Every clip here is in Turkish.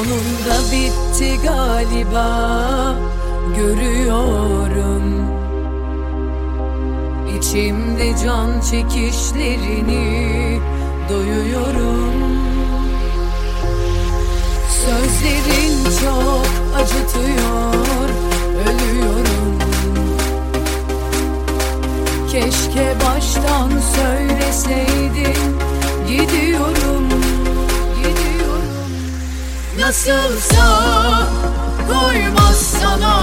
Sonunda bitti galiba. Görüyorum. İçimde can çekişlerini doyuyorum. Sözlerin çok acıtıyor, ölüyorum. Keşke baştan söyleseydin, gidiyorum. nasılsa Koymaz sana.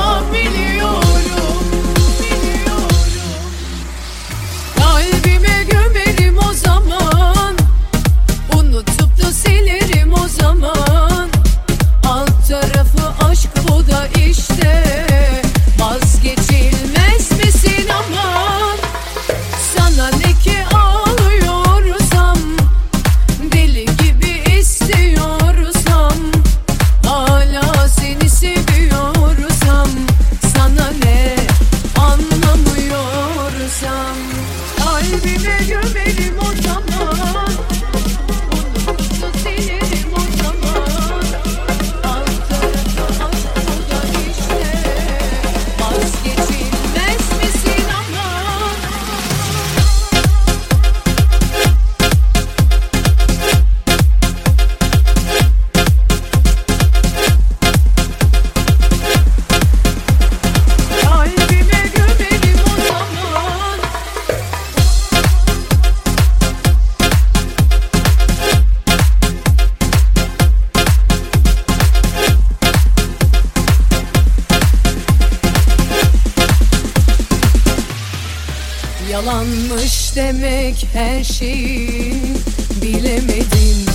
Yalanmış demek her şeyi bilemedim.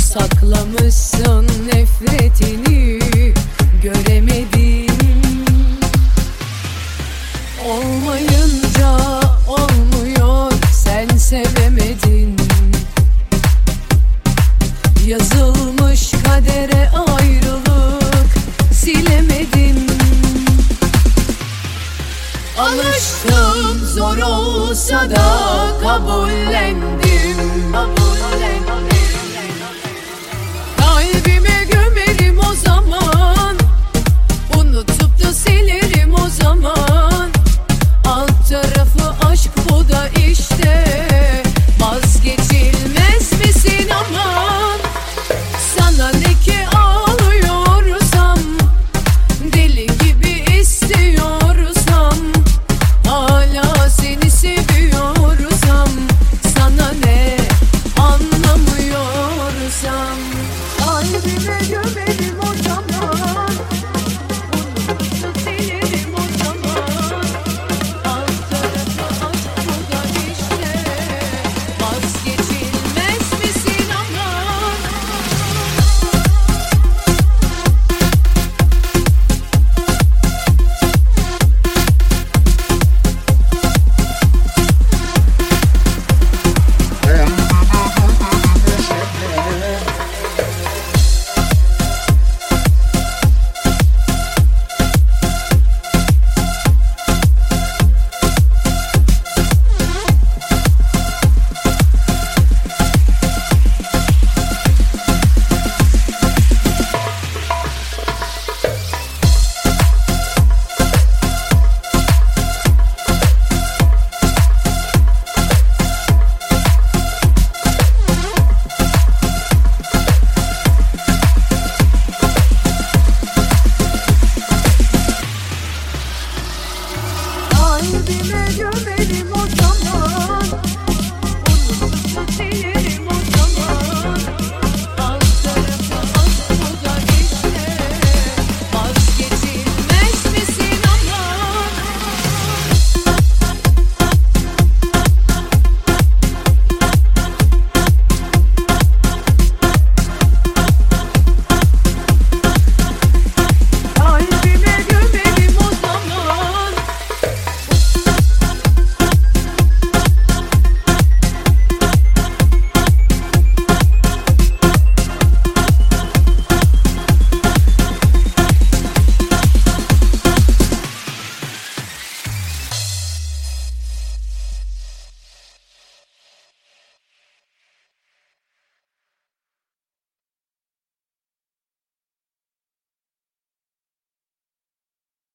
Saklamışsın nefretini göremedim. Olmayınca olmuyor sen sevemedin. Yazılı Zor olsa da kabullendim, kabullendim. Kalbime gömelim